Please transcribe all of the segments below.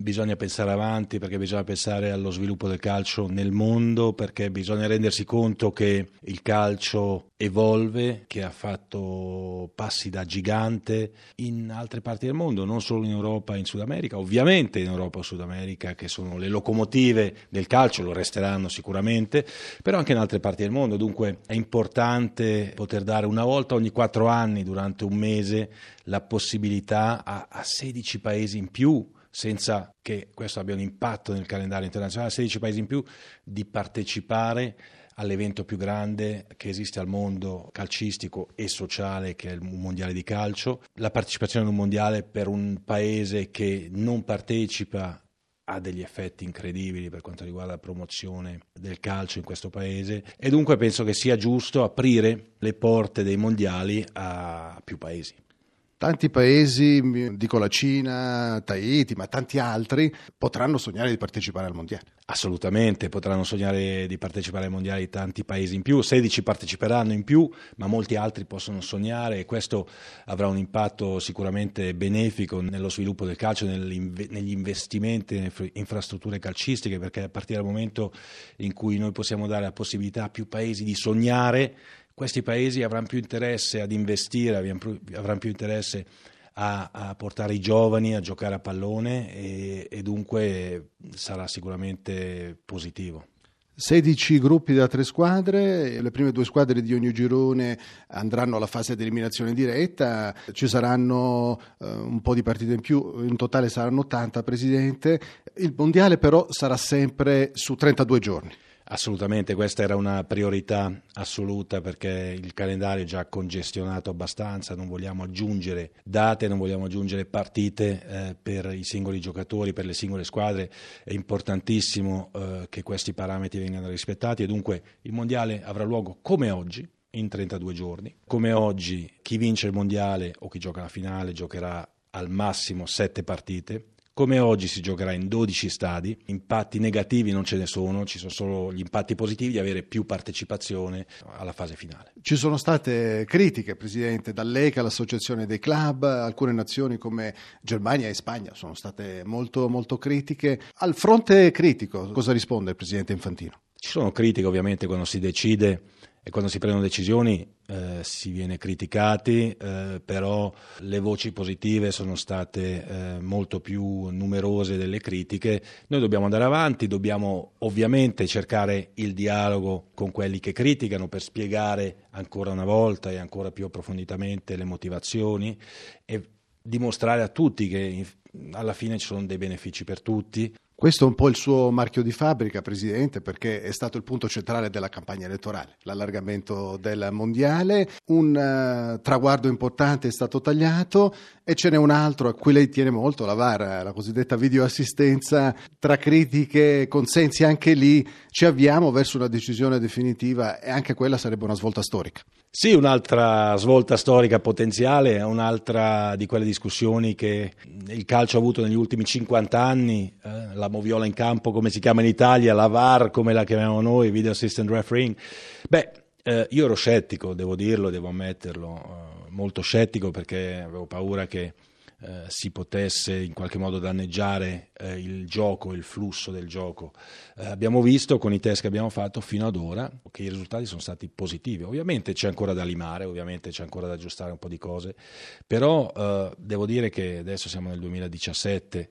bisogna pensare avanti perché bisogna pensare allo sviluppo del calcio nel mondo, perché bisogna rendersi conto che il calcio evolve, che ha fatto passi da gigante in altre parti del mondo, non solo in Europa e in Sud America, ovviamente in Europa e Sud America che sono le locomotive del calcio, lo resteranno sicuramente, però anche in altre parti del mondo, dunque è importante poter dare una volta ogni quattro anni durante un mese la possibilità a, a 16 paesi in più senza che questo abbia un impatto nel calendario internazionale, 16 paesi in più, di partecipare all'evento più grande che esiste al mondo calcistico e sociale che è il mondiale di calcio. La partecipazione ad un mondiale per un paese che non partecipa ha degli effetti incredibili per quanto riguarda la promozione del calcio in questo paese e dunque penso che sia giusto aprire le porte dei mondiali a più paesi. Tanti paesi, dico la Cina, Tahiti, ma tanti altri, potranno sognare di partecipare al mondiale. Assolutamente, potranno sognare di partecipare ai mondiali tanti paesi in più, 16 parteciperanno in più, ma molti altri possono sognare e questo avrà un impatto sicuramente benefico nello sviluppo del calcio, negli investimenti nelle infrastrutture calcistiche, perché a partire dal momento in cui noi possiamo dare la possibilità a più paesi di sognare, questi paesi avranno più interesse ad investire, avranno più interesse a, a portare i giovani a giocare a pallone e, e dunque sarà sicuramente positivo. 16 gruppi da tre squadre, le prime due squadre di ogni girone andranno alla fase di eliminazione diretta, ci saranno uh, un po' di partite in più, in totale saranno 80 Presidente, il mondiale però sarà sempre su 32 giorni. Assolutamente, questa era una priorità assoluta perché il calendario è già congestionato abbastanza, non vogliamo aggiungere date, non vogliamo aggiungere partite eh, per i singoli giocatori, per le singole squadre, è importantissimo eh, che questi parametri vengano rispettati. E dunque il mondiale avrà luogo come oggi, in 32 giorni. Come oggi chi vince il mondiale o chi gioca la finale giocherà al massimo 7 partite come oggi si giocherà in 12 stadi, impatti negativi non ce ne sono, ci sono solo gli impatti positivi di avere più partecipazione alla fase finale. Ci sono state critiche, Presidente, dall'ECA, l'associazione dei club, alcune nazioni come Germania e Spagna sono state molto, molto critiche. Al fronte critico, cosa risponde il Presidente Infantino? Ci sono critiche ovviamente quando si decide e quando si prendono decisioni eh, si viene criticati, eh, però le voci positive sono state eh, molto più numerose delle critiche. Noi dobbiamo andare avanti, dobbiamo ovviamente cercare il dialogo con quelli che criticano per spiegare ancora una volta e ancora più approfonditamente le motivazioni e dimostrare a tutti che alla fine ci sono dei benefici per tutti. Questo è un po' il suo marchio di fabbrica, Presidente, perché è stato il punto centrale della campagna elettorale, l'allargamento del mondiale. Un uh, traguardo importante è stato tagliato e ce n'è un altro a cui lei tiene molto, la VAR, la cosiddetta videoassistenza. Tra critiche e consensi anche lì ci avviamo verso una decisione definitiva e anche quella sarebbe una svolta storica. Sì, un'altra svolta storica potenziale, un'altra di quelle discussioni che il calcio ha avuto negli ultimi 50 anni, eh, la moviola in campo come si chiama in Italia, la VAR come la chiamiamo noi, Video Assistant Refereeing. Beh, eh, io ero scettico, devo dirlo, devo ammetterlo, eh, molto scettico perché avevo paura che eh, si potesse in qualche modo danneggiare eh, il gioco, il flusso del gioco. Eh, abbiamo visto con i test che abbiamo fatto fino ad ora che i risultati sono stati positivi. Ovviamente c'è ancora da limare, ovviamente c'è ancora da aggiustare un po' di cose, però eh, devo dire che adesso siamo nel 2017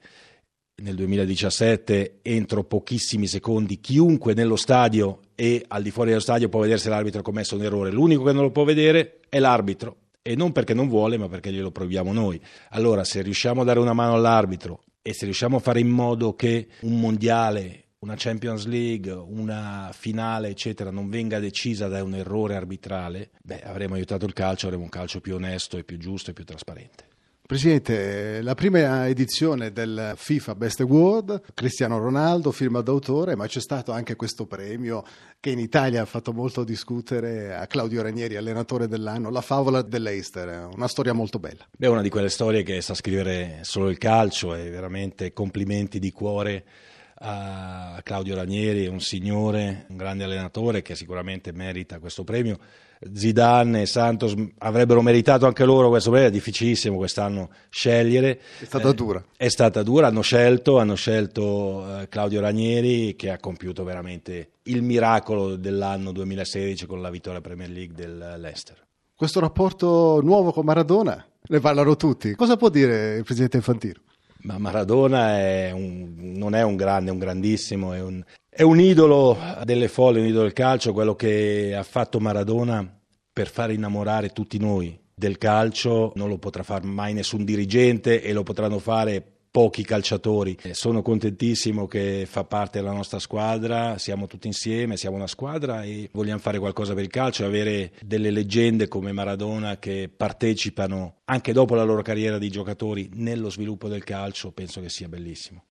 nel 2017 entro pochissimi secondi chiunque nello stadio e al di fuori dello stadio può vedere se l'arbitro ha commesso un errore. L'unico che non lo può vedere è l'arbitro e non perché non vuole, ma perché glielo proviamo noi. Allora, se riusciamo a dare una mano all'arbitro e se riusciamo a fare in modo che un mondiale una Champions League, una finale, eccetera, non venga decisa da un errore arbitrale, beh, avremo aiutato il calcio, avremo un calcio più onesto e più giusto e più trasparente. Presidente, la prima edizione del FIFA Best Award, Cristiano Ronaldo, firma d'autore, ma c'è stato anche questo premio che in Italia ha fatto molto discutere a Claudio Ranieri, allenatore dell'anno, la favola dell'Eister, una storia molto bella. È una di quelle storie che sa scrivere solo il calcio e veramente complimenti di cuore a Claudio Ranieri, un signore, un grande allenatore che sicuramente merita questo premio Zidane e Santos avrebbero meritato anche loro questo premio, è difficilissimo quest'anno scegliere. È stata eh, dura. È stata dura, hanno scelto, hanno scelto eh, Claudio Ranieri che ha compiuto veramente il miracolo dell'anno 2016 con la vittoria Premier League dell'Ester. Questo rapporto nuovo con Maradona, ne parlano tutti. Cosa può dire il presidente Infantino? Ma Maradona è un, non è un grande, è un grandissimo, è un, è un idolo delle folle, un idolo del calcio, quello che ha fatto Maradona per far innamorare tutti noi del calcio non lo potrà fare mai nessun dirigente e lo potranno fare pochi calciatori. Sono contentissimo che fa parte della nostra squadra, siamo tutti insieme, siamo una squadra e vogliamo fare qualcosa per il calcio avere delle leggende come Maradona che partecipano anche dopo la loro carriera di giocatori nello sviluppo del calcio, penso che sia bellissimo.